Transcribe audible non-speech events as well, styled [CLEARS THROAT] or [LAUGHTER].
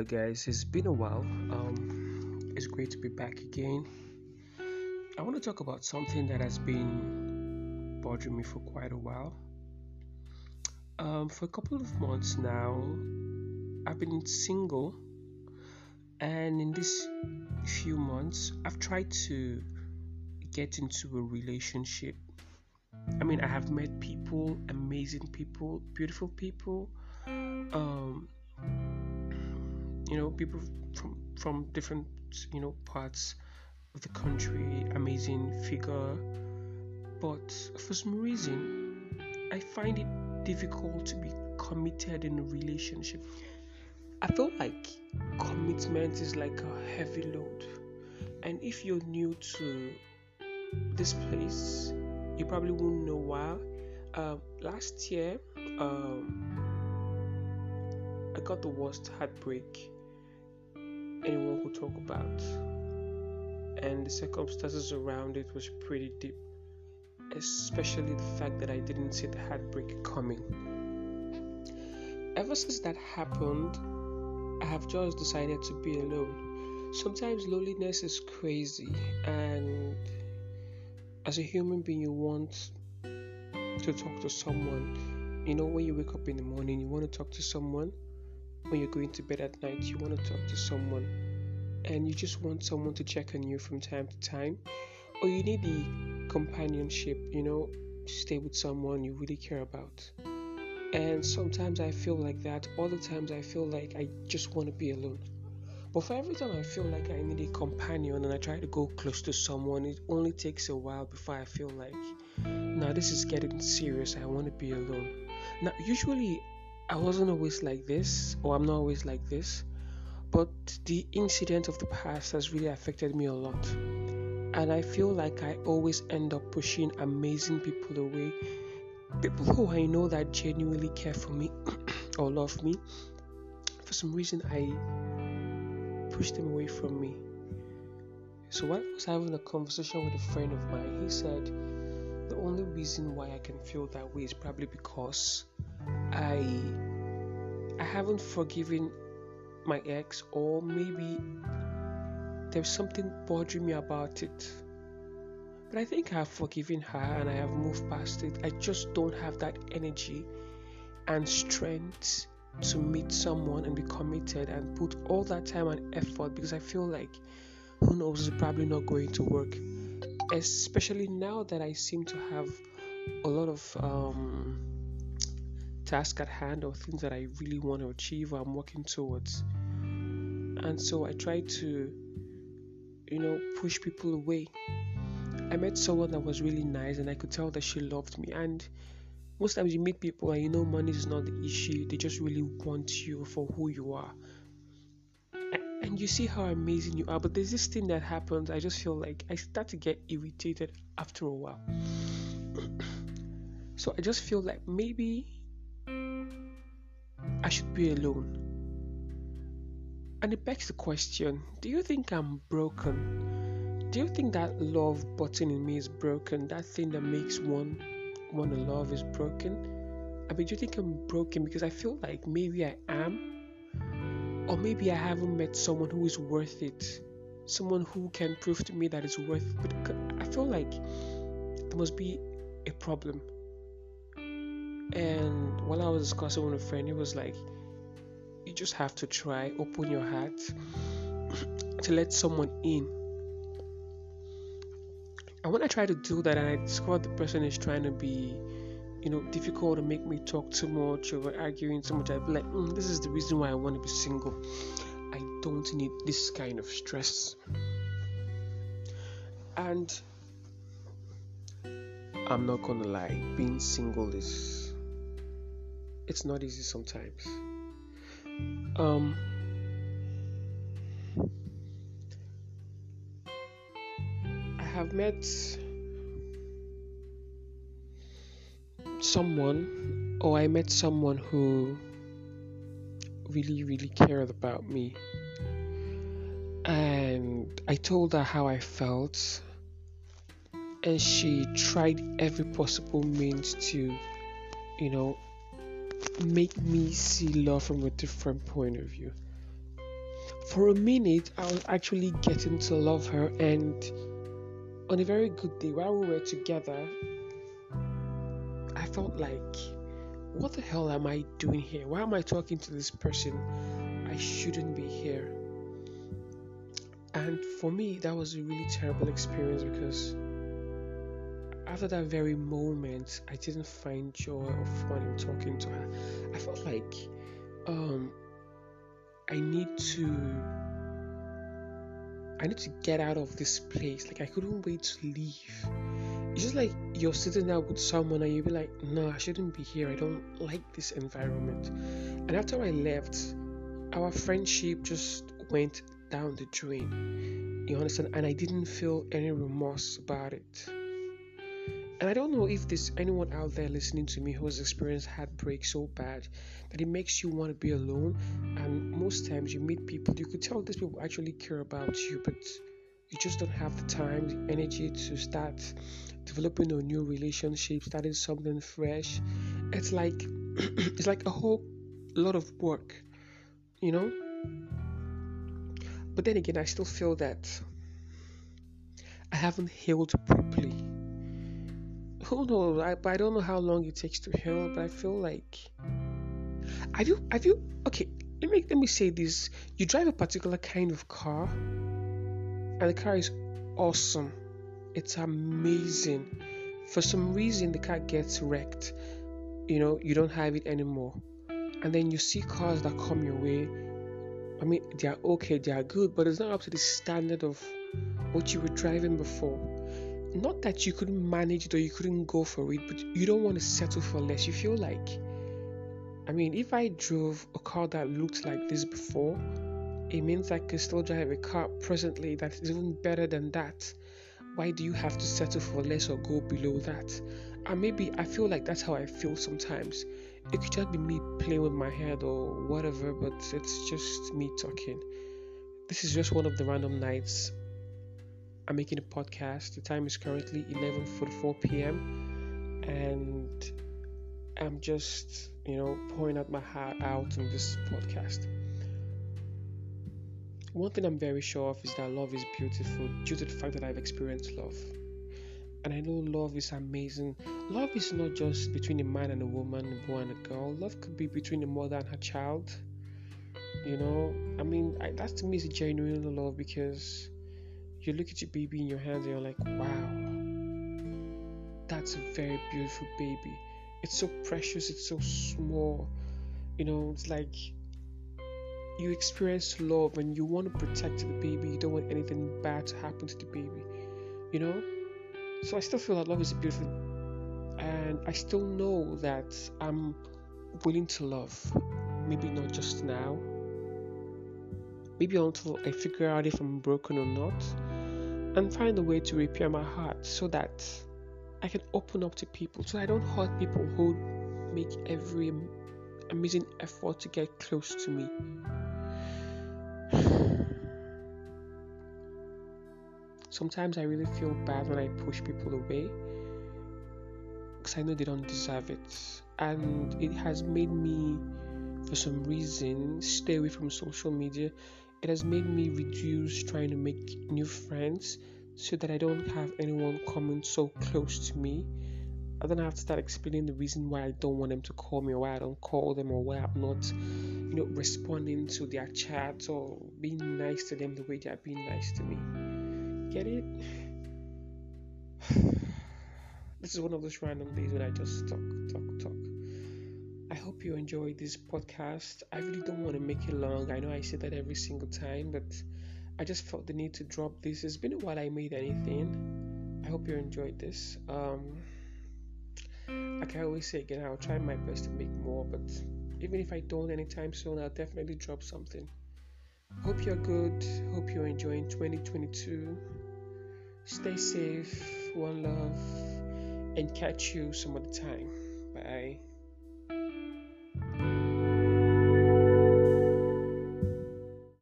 Hello, guys. It's been a while. Um, it's great to be back again. I want to talk about something that has been bothering me for quite a while. Um, for a couple of months now, I've been single, and in these few months, I've tried to get into a relationship. I mean, I have met people, amazing people, beautiful people. Um, you know people from from different you know parts of the country amazing figure. But for some reason i find it difficult to be committed in a relationship. I feel like commitment is like a heavy load. And if you're new to this place you probably won't know why. Uh, last year um, i got the worst heartbreak anyone could talk about. And the circumstances around it was pretty deep, especially the fact that I didn't see the heartbreak coming. Ever since that happened, I have just decided to be alone. Sometimes loneliness is crazy, and as a human being, you want to talk to someone. You know, when you wake up in the morning, you want to talk to someone when you're going to bed at night, you want to talk to someone and you just want someone to check on you from time to time, or you need the companionship, you know, stay with someone you really care about. And sometimes I feel like that, other times I feel like I just want to be alone. But for every time I feel like I need a companion and I try to go close to someone, it only takes a while before I feel like, now this is getting serious. I want to be alone. Now, usually I wasn't always like this, or I'm not always like this, but the incident of the past has really affected me a lot. And I feel like I always end up pushing amazing people away. People who I know that genuinely care for me [CLEARS THROAT] or love me. For some reason, I push them away from me. So, while I was having a conversation with a friend of mine, he said the only reason why I can feel that way is probably because I I haven't forgiven my ex or maybe there's something bothering me about it. But I think I've forgiven her and I have moved past it. I just don't have that energy and strength to meet someone and be committed and put all that time and effort because I feel like who knows it's probably not going to work. Especially now that I seem to have a lot of um, task at hand or things that I really want to achieve or I'm working towards. And so I try to, you know, push people away. I met someone that was really nice and I could tell that she loved me. And most times you meet people and you know money is not the issue, they just really want you for who you are. And you see how amazing you are, but there's this thing that happens. I just feel like I start to get irritated after a while. [CLEARS THROAT] so I just feel like maybe should be alone. And it begs the question do you think I'm broken? Do you think that love button in me is broken? That thing that makes one want to love is broken? I mean, do you think I'm broken because I feel like maybe I am? Or maybe I haven't met someone who is worth it. Someone who can prove to me that it's worth it. But I feel like there must be a problem and while I was discussing with a friend, he was like, You just have to try, open your heart [CLEARS THROAT] to let someone in. And when I try to do that and I discovered the person is trying to be, you know, difficult to make me talk too much or arguing too much, I'd be like, mm, This is the reason why I want to be single. I don't need this kind of stress. And I'm not gonna lie, being single is it's not easy sometimes. Um, I have met someone, or I met someone who really, really cared about me. And I told her how I felt, and she tried every possible means to, you know, make me see love from a different point of view. for a minute, I was actually getting to love her, and on a very good day, while we were together, I felt like, what the hell am I doing here? Why am I talking to this person? I shouldn't be here. And for me, that was a really terrible experience because after that very moment, I didn't find joy or fun in talking to her. I felt like um, I need to I need to get out of this place. Like I couldn't wait to leave. It's just like you're sitting there with someone and you be like, no, I shouldn't be here. I don't like this environment. And after I left, our friendship just went down the drain. You understand? And I didn't feel any remorse about it. And I don't know if there's anyone out there listening to me who has experienced heartbreak so bad that it makes you want to be alone. And most times you meet people, you could tell these people actually care about you, but you just don't have the time, the energy to start developing a new relationship, starting something fresh. It's like [CLEARS THROAT] it's like a whole lot of work, you know. But then again, I still feel that I haven't healed properly who knows? I, I don't know how long it takes to heal. But I feel like have you I feel okay. Let me let me say this. You drive a particular kind of car, and the car is awesome. It's amazing. For some reason, the car gets wrecked. You know, you don't have it anymore, and then you see cars that come your way. I mean, they are okay, they are good, but it's not up to the standard of what you were driving before not that you couldn't manage it or you couldn't go for it, but you don't want to settle for less. You feel like, I mean, if I drove a car that looked like this before, it means I can still drive a car presently that is even better than that. Why do you have to settle for less or go below that? And maybe I feel like that's how I feel sometimes. It could just be me playing with my head or whatever, but it's just me talking. This is just one of the random nights I'm making a podcast. The time is currently 11:44 p.m. and I'm just, you know, pouring out my heart out on this podcast. One thing I'm very sure of is that love is beautiful due to the fact that I've experienced love. And I know love is amazing. Love is not just between a man and a woman, a boy and a girl. Love could be between a mother and her child. You know, I mean, I, that to me is genuine love because you look at your baby in your hands and you're like, wow, that's a very beautiful baby. It's so precious, it's so small. You know, it's like you experience love and you want to protect the baby, you don't want anything bad to happen to the baby, you know? So I still feel that love is beautiful, and I still know that I'm willing to love. Maybe not just now, maybe until I figure out if I'm broken or not, and find a way to repair my heart so that I can open up to people, so I don't hurt people who make every amazing effort to get close to me. [SIGHS] Sometimes I really feel bad when I push people away because I know they don't deserve it, and it has made me, for some reason, stay away from social media it has made me reduce trying to make new friends so that I don't have anyone coming so close to me. I don't have to start explaining the reason why I don't want them to call me or why I don't call them or why I'm not, you know, responding to their chats or being nice to them the way they are being nice to me. Get it? [SIGHS] this is one of those random days when I just talk, talk, talk. Hope you enjoyed this podcast. I really don't want to make it long. I know I say that every single time, but I just felt the need to drop this. It's been a while I made anything. I hope you enjoyed this. Um, like I always say again, I'll try my best to make more, but even if I don't anytime soon, I'll definitely drop something. Hope you're good. Hope you're enjoying 2022. Stay safe. One love. And catch you some other time. Bye.